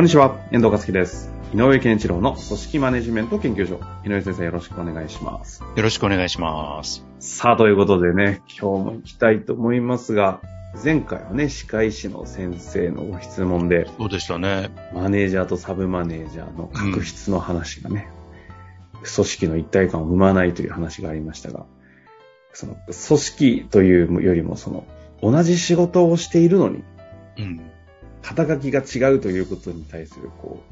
こんにちは、遠藤和樹です。井上健一郎の組織マネジメント研究所。井上先生よろしくお願いします。よろしくお願いします。さあ、ということでね、今日も行きたいと思いますが、前回はね、歯科医師の先生のご質問で、そうでしたね。マネージャーとサブマネージャーの確執の話がね、組織の一体感を生まないという話がありましたが、その組織というよりも、その同じ仕事をしているのに、うん。肩書きが違うということに対する、こ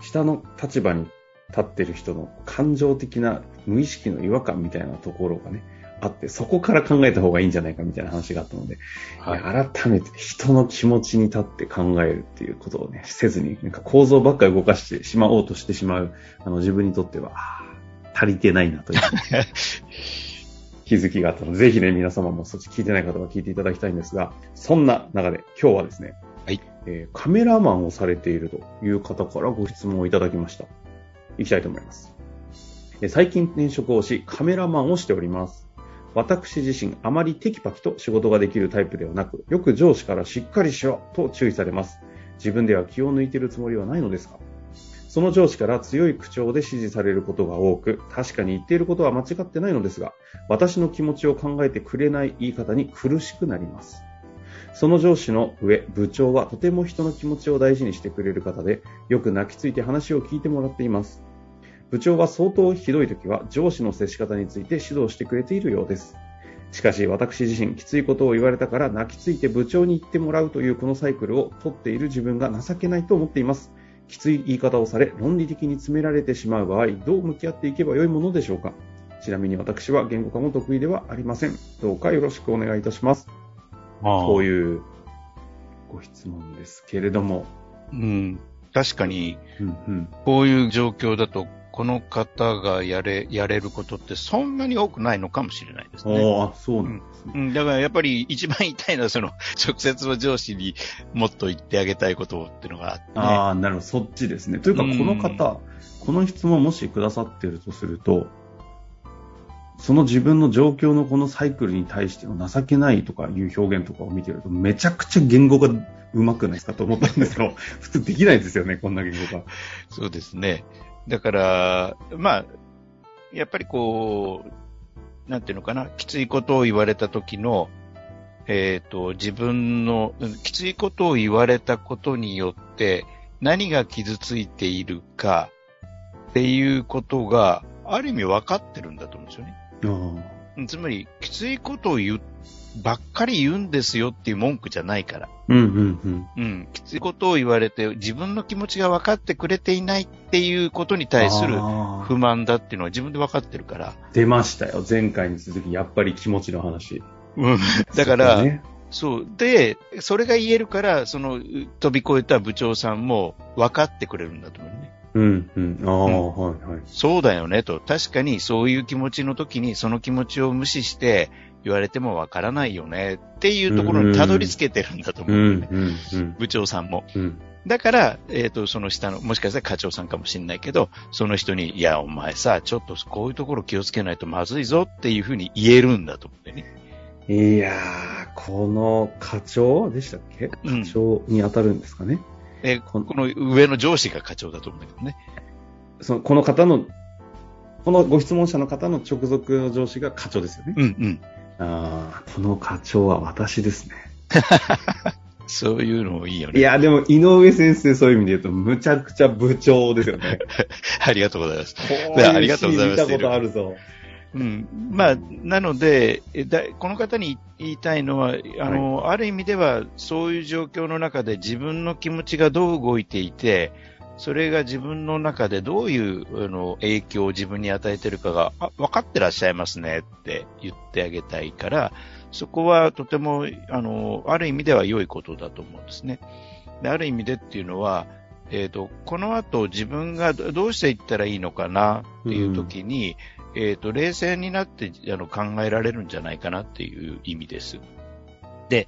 う、下の立場に立ってる人の感情的な無意識の違和感みたいなところがね、あって、そこから考えた方がいいんじゃないかみたいな話があったので、はい。改めて人の気持ちに立って考えるっていうことをね、せずに、なんか構造ばっかり動かしてしまおうとしてしまう、あの自分にとっては、足りてないなという 気づきがあったので、ぜひね、皆様もそっち聞いてない方は聞いていただきたいんですが、そんな中で今日はですね、はいえーカメラマンをされているという方からご質問をいただきました。いきたいと思います。えー最近転職をし、カメラマンをしております。私自身、あまりテキパキと仕事ができるタイプではなく、よく上司からしっかりしろと注意されます。自分では気を抜いているつもりはないのですか？その上司から強い口調で指示されることが多く、確かに言っていることは間違ってないのですが、私の気持ちを考えてくれない言い方に苦しくなります。その上司の上、部長はとても人の気持ちを大事にしてくれる方で、よく泣きついて話を聞いてもらっています。部長は相当ひどい時は上司の接し方について指導してくれているようです。しかし私自身きついことを言われたから泣きついて部長に言ってもらうというこのサイクルを取っている自分が情けないと思っています。きつい言い方をされ論理的に詰められてしまう場合、どう向き合っていけばよいものでしょうかちなみに私は言語化も得意ではありません。どうかよろしくお願いいたします。まあ、こういうご質問ですけれども。うん。確かに、うんうんこういう状況だと、この方がやれ、やれることってそんなに多くないのかもしれないですね。ああ、そうなんですね。うん、だからやっぱり一番言いたいのは、その、直接の上司にもっと言ってあげたいことっていうのがあって、ね。ああ、なるほど、そっちですね。というか、こうんの方、この質問もしくださってるとすると、その自分の状況のこのサイクルに対しての情けないとかいう表現とかを見てると、めちゃくちゃ言語が上手くないですかと思ったんですけど、普通できないですよね、こんな言語が。そうですね。だから、まあ、やっぱりこう、なんていうのかな、きついことを言われた時の、えっ、と、自分の、きついことを言われたことによって、何が傷ついているかっていうことが、ある意味分かってるんだと思うんですよね。つまり、きついことを言う、ばっかり言うんですよっていう文句じゃないから。うんうんうん。うん。きついことを言われて、自分の気持ちが分かってくれていないっていうことに対する不満だっていうのは自分で分かってるから。出ましたよ、前回に続き、やっぱり気持ちの話。うん。だから、そう。で、それが言えるから、その、う飛び越えた部長さんも分かってくれるんだと思うね。うんうん。ああ、うんはいはい。そうだよねと。確かにそういう気持ちの時にその気持ちを無視して言われても分からないよねっていうところにたどり着けてるんだと思ううんだよね。うんうん部長さんも。うん。だから、えっ、と、その下の、もしかしたら課長さんかもしれないけど、その人に、いや、お前さ、ちょっとこういうところ気をつけないとまずいぞっていうふうに言えるんだと思ってね。いやー、この課長でしたっけ？うん課長に当たるんですかね、え、ここの上の上司が課長だと思うんだけどね。そのこの方の、このご質問者の方の直属の上司が課長ですよね。うんうん。あーこの課長は私ですね。そういうのもいいよね。いや、でも井上先生そういう意味で言うと、むちゃくちゃ部長ですよね。ありがとうございます。ありがとうございます見たことあるぞ。うん。まあ、なので、えだこの方に言いたいのは、あの、ある意味では、そういう状況の中で自分の気持ちがどう動いていて、それが自分の中でどういうあの影響を自分に与えてるかが、あ、分かってらっしゃいますねって言ってあげたいから、そこはとても、あの、ある意味では良いことだと思うんですね。である意味でっていうのは、えっ、ー、と、この後自分がどうしていったらいいのかなっていう時に、うん、えっ、と、冷静になってあの考えられるんじゃないかなっていう意味です。で、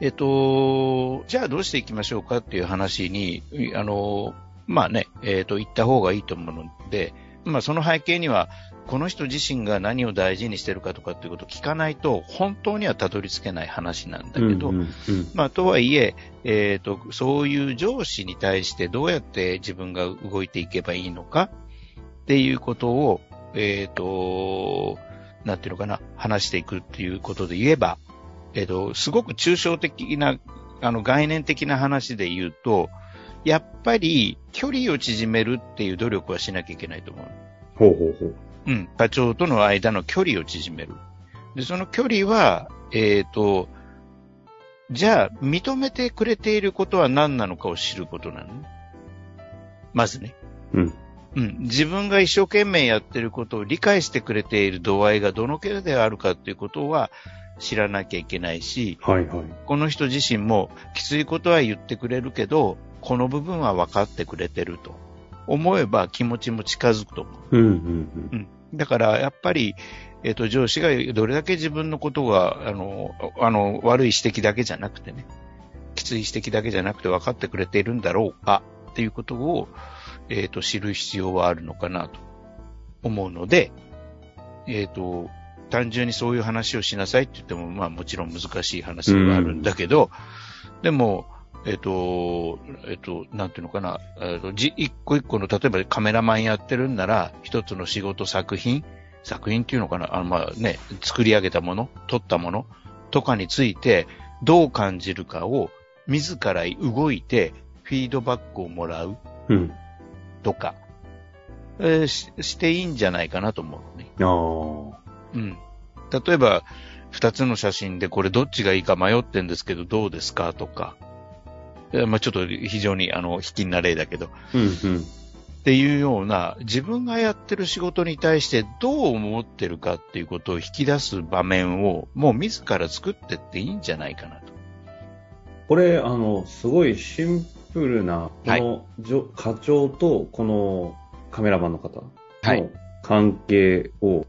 えっ、ー、と、じゃあどうしていきましょうかっていう話に、あの、まあね、えっ、ー、と、言った方がいいと思うので、まあその背景には、この人自身が何を大事にしてるかとかっていうことを聞かないと、本当にはたどり着けない話なんだけど、うんうんうん、まあ、とはいえ、えっ、ー、と、そういう上司に対してどうやって自分が動いていけばいいのかっていうことを、えっ、ー、と、なんていうのかな、話していくっていうことで言えば、えっ、ー、と、すごく抽象的な、あの、概念的な話で言うと、やっぱり距離を縮めるっていう努力はしなきゃいけないと思う。ほうほうほう。うん、課長との間の距離を縮める。で、その距離は、えっ、ー、と、じゃあ、認めてくれていることは何なのかを知ることなのね。まずね。うん。うん。自分が一生懸命やってることを理解してくれている度合いがどの程度であるかっていうことは知らなきゃいけないし、はいはい。この人自身もきついことは言ってくれるけど、この部分は分かってくれてると。思えば気持ちも近づくと思う。うんうんうん。うん、だからやっぱり、えっ、ー、と、上司がどれだけ自分のことが、あの、あの、悪い指摘だけじゃなくてね、きつい指摘だけじゃなくて分かってくれているんだろうかっていうことを、えっ、ー、と、知る必要はあるのかなと思うので、えっ、ー、と、単純にそういう話をしなさいって言っても、まあもちろん難しい話ではあるんだけど、うん、でも、えっ、と、えっ、と、なんていうのかな、えっ、と、じ、一個一個の、例えばカメラマンやってるんなら、一つの仕事作品、作品っていうのかな、あの、まあね、作り上げたもの、撮ったものとかについて、どう感じるかを、自ら動いて、フィードバックをもらう。うん。とか、えー、し、していいんじゃないかなと思うね。うん。例えば、二つの写真でこれどっちがいいか迷ってんですけどどうですかとか。まあ、ちょっと非常にあの、卑近な例だけど、うんうん、っていうような、自分がやってる仕事に対してどう思ってるかっていうことを引き出す場面を、もう自ら作ってっていいんじゃないかなと。これ、あの、すごいシンプルな、この、はい、課長とこのカメラマンの方の関係を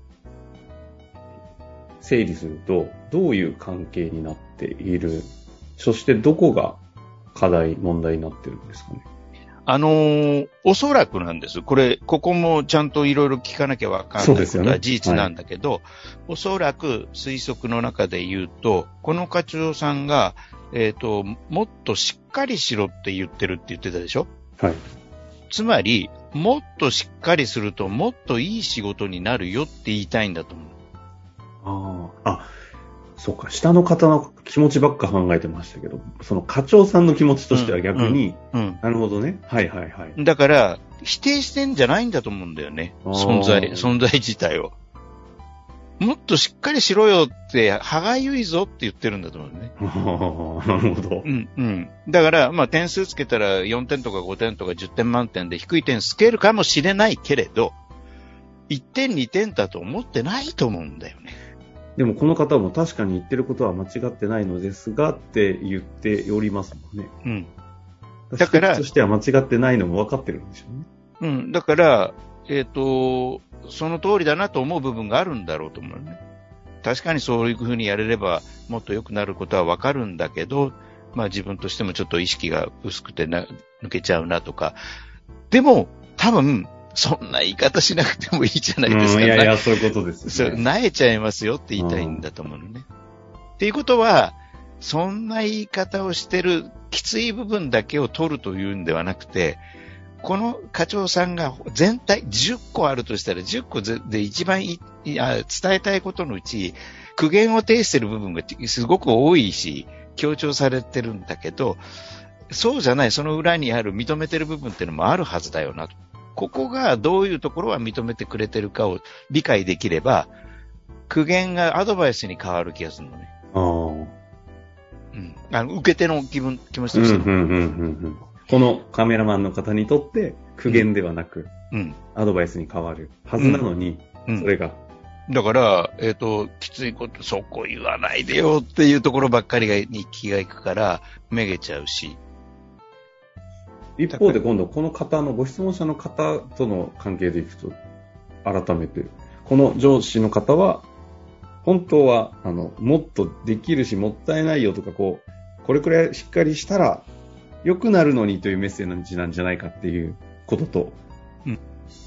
整理すると、どういう関係になっている、そしてどこが課題、問題になってるんですかね。あのー、おそらくなんです。これ、ここもちゃんといろいろ聞かなきゃわかんないことは事実なんだけど、ねはい、おそらく推測の中で言うと、この課長さんが、えっ、ー、と、もっとしっかりしろって言ってるって言ってたでしょ？はい。つまり、もっとしっかりするともっといい仕事になるよって言いたいんだと思う。そうか、下の方の気持ちばっか考えてましたけど、その課長さんの気持ちとしては逆に、うんうんうん、なるほどね。はいはいはい。だから、否定してんじゃないんだと思うんだよね。存在、存在自体を。もっとしっかりしろよって、歯がゆいぞって言ってるんだと思うね。なるほど。うん、うん。だから、まあ点数つけたら4点とか5点とか10点満点で低い点つけるかもしれないけれど、1点2点だと思ってないと思うんだよね。でもこの方も確かに言ってることは間違ってないのですがって言っておりますもんね。うん。だから、としては間違ってないのも分かってるんでしょうね。うん。だから、えっ、ー、と、その通りだなと思う部分があるんだろうと思うね。確かにそういうふうにやれればもっと良くなることは分かるんだけど、まあ自分としてもちょっと意識が薄くてな抜けちゃうなとか。でも、多分、そんな言い方しなくてもいいじゃないですか。いやいや、そういうことです、ね。そう、なえちゃいますよって言いたいんだと思うのね。っていうことは、そんな言い方をしてるきつい部分だけを取るというんではなくて、この課長さんが全体10個あるとしたら10個で一番い伝えたいことのうち苦言を呈している部分がすごく多いし強調されてるんだけどそうじゃないその裏にある認めてる部分っていうのもあるはずだよなと。ここがどういうところは認めてくれてるかを理解できれば、苦言がアドバイスに変わる気がするのね。うん。あの、受け手の気分、気持ちとしても。このカメラマンの方にとって苦言ではなく、うん。アドバイスに変わるはずなのに、うんそれが、だから、えっ、と、きついこと、そこ言わないでよっていうところばっかりがに気がいくから、めげちゃうし。一方で今度この方のご質問者の方との関係でいくと、改めて、この上司の方は、本当は、あの、もっとできるし、もったいないよとか、こう、これくらいしっかりしたら、良くなるのにというメッセージなんじゃないかっていうことと、うん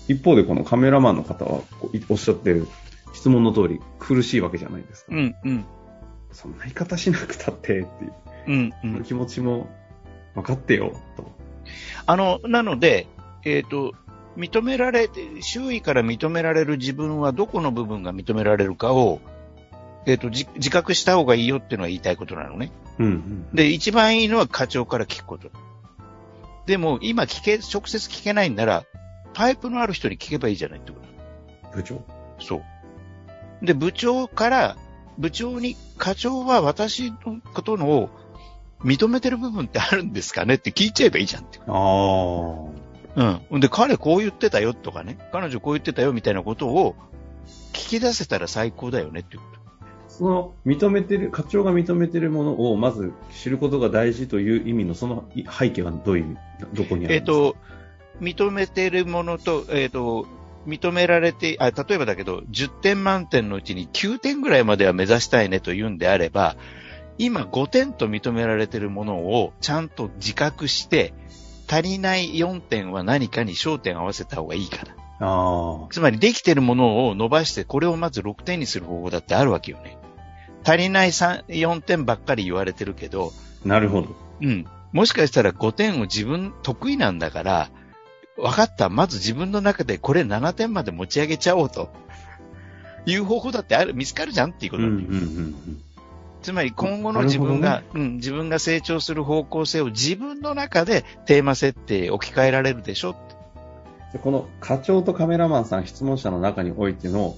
一方でこのカメラマンの方は、おっしゃってる質問の通り、苦しいわけじゃないですか。ん、うん、そんな言い方しなくたって、っていう、うん、うん。気持ちも分かってよ、と。あの、なので、えっ、と、認められて、周囲から認められる自分はどこの部分が認められるかを、えっ、と、じ自覚した方がいいよっていうのは言いたいことなのね。うん、うん。で、一番いいのは課長から聞くこと。でも、今聞け、直接聞けないんなら、パイプのある人に聞けばいいじゃないってこと。部長？そう。で、部長から、部長に、課長は私のことの認めてる部分ってあるんですかねって聞いちゃえばいいじゃんって。ああ。うん。で、彼こう言ってたよとかね、彼女こう言ってたよみたいなことを聞き出せたら最高だよねっていうこと。その認めてる、課長が認めてるものをまず知ることが大事という意味のその背景はどういう意味、どこにあるえっ、んですか？と、認めてるものと、えっ、と、認められて、あ、例えばだけど、10点満点のうちに9点ぐらいまでは目指したいねと言うんであれば、今5点と認められてるものをちゃんと自覚して、足りない4点は何かに焦点を合わせた方がいいから。あつまりできてるものを伸ばして、これをまず6点にする方法だってあるわけよね。足りない3 4点ばっかり言われてるけど、あ、なるほど。うん。もしかしたら5点を自分得意なんだから、分かった。まず自分の中でこれ7点まで持ち上げちゃおうと。いう方法だってある、見つかるじゃんっていうこうん、とうん、うん。つまり今後の自分が、うん、自分が成長する方向性を自分の中でテーマ設定置き換えられるでしょ？この課長とカメラマンさん、質問者の中においての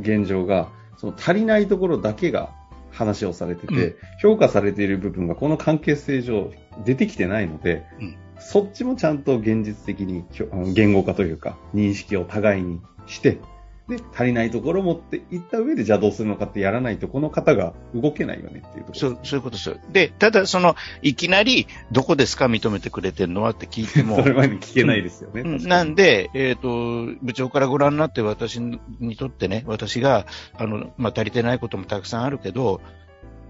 現状が、その足りないところだけが話をされてて、うん。評価されている部分がこの関係性上出てきてないので、うん。そっちもちゃんと現実的に言語化というか認識を互いにして、で、足りないところを持っていった上でじゃあどうするのかってやらないとこの方が動けないよねっていうところ。そう、そういうことですよ。で、ただその、いきなり、どこですか認めてくれてるのはって聞いても そ、れ前に聞けないですよね。なんで、えっ、と、部長からご覧になって私にとってね、私が、あの、まあ、足りてないこともたくさんあるけど、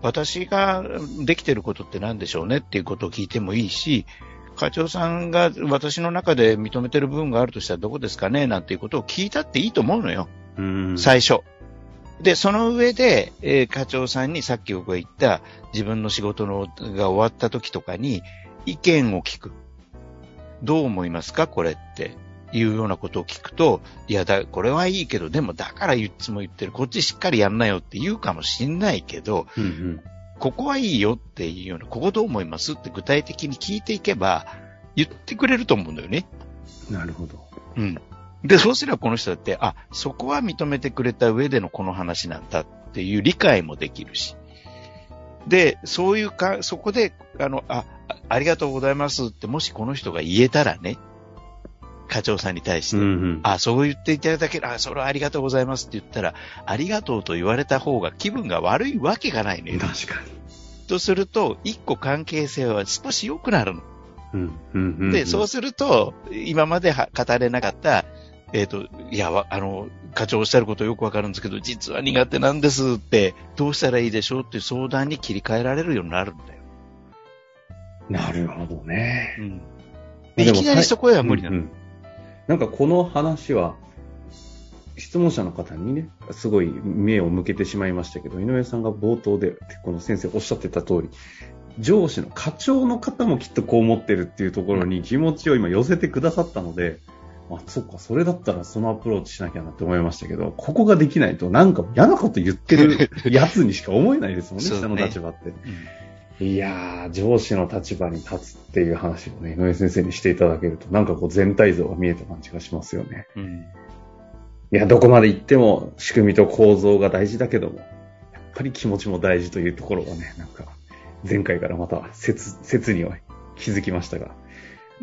私ができてることって何でしょうねっていうことを聞いてもいいし、課長さんが私の中で認めてる部分があるとしたらどこですかね？なんていうことを聞いたっていいと思うのよ。うん。最初。で、その上で、えー課長さんにさっき僕が言った自分の仕事のが終わった時とかに意見を聞く。どう思いますか？これって。いうようなことを聞くと、いやだ、これはいいけど、でもだからいつも言ってる、こっちしっかりやんなよって言うかもしんないけど、うんうん。ここはいいよっていうような、ここどう思いますって具体的に聞いていけば、言ってくれると思うんだよね。なるほど。うん。で、そうすればこの人だって、あ、そこは認めてくれた上でのこの話なんだっていう理解もできるし。で、そういうか、そこで、あの、あ、あありがとうございますって、もしこの人が言えたらね、課長さんに対して、うんうん。あ、そう言っていただける、あ、それはありがとうございますって言ったら、ありがとうと言われた方が気分が悪いわけがないのよ。確かに。とすると、一個関係性は少し良くなるの。うんうんうんうん。で、そうすると、今までは語れなかった、えっ、と、いや、わあの、課長おっしゃることよくわかるんですけど、実は苦手なんですって、どうしたらいいでしょうっていう相談に切り替えられるようになるんだよ。なるほどね。うん。でいきなりそこへは無理なの。うんうんなんかこの話は、質問者の方にね、すごい目を向けてしまいましたけど、井上さんが冒頭で、この先生おっしゃってた通り、上司の課長の方もきっとこう思ってるっていうところに気持ちを今寄せてくださったので、あ、そっか、それだったらそのアプローチしなきゃなって思いましたけど、ここができないとなんか嫌なこと言ってるやつにしか思えないですもんね、ね。下の立場って。いやー、上司の立場に立つっていう話をね、井上先生にしていただけると、なんかこう全体像が見えた感じがしますよね。うん。いや、どこまで行っても仕組みと構造が大事だけども、やっぱり気持ちも大事というところがね、なんか、前回からまた切、切には気づきましたが、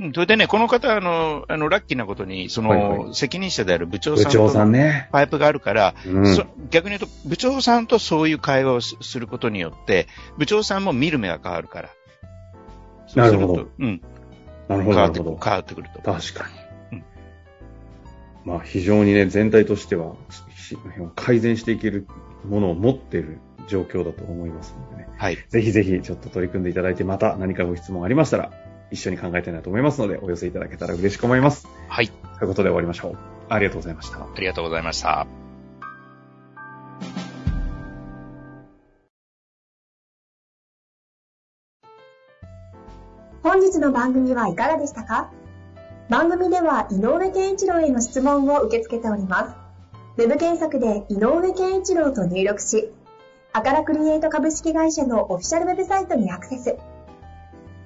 うんそれでね、この方、あの、あの、ラッキーなことに、その、はいはい責任者である部長さんとんね。パイプがあるから、うん。そ逆に言うと、部長さんとそういう会話をすすることによって、部長さんも見る目が変わるから。なるほどうん。なるほど、変わってくる、なるほど。変わってくると。確かに。うんまあ、非常にね、全体としては、し改善していけるものを持っている状況だと思いますのでね。はい。ぜひぜひちょっと取り組んでいただいて、また何かご質問ありましたら、一緒に考えたいなと思いますので、お寄せいただけたら嬉しく思います。はい。ということで終わりましょう。ありがとうございました。ありがとうございました。本日の番組はいかがでしたか？番組では井上健一郎への質問を受け付けております。ウェブ検索で井上健一郎と入力し、アカラクリエイト株式会社のオフィシャルウェブサイトにアクセス。